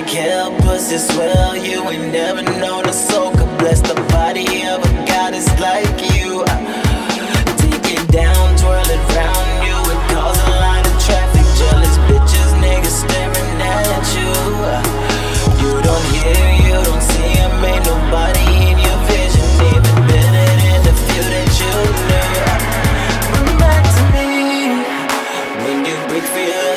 like hell, pussy swell. You ain't never known a soul could bless the body of a goddess like you. I take it down, twirl it round you. It cause a line of traffic, jealous bitches, niggas staring at you. You don't hear, you don't see I ain't nobody in your vision. Even better than the few. Come back to me when you break free.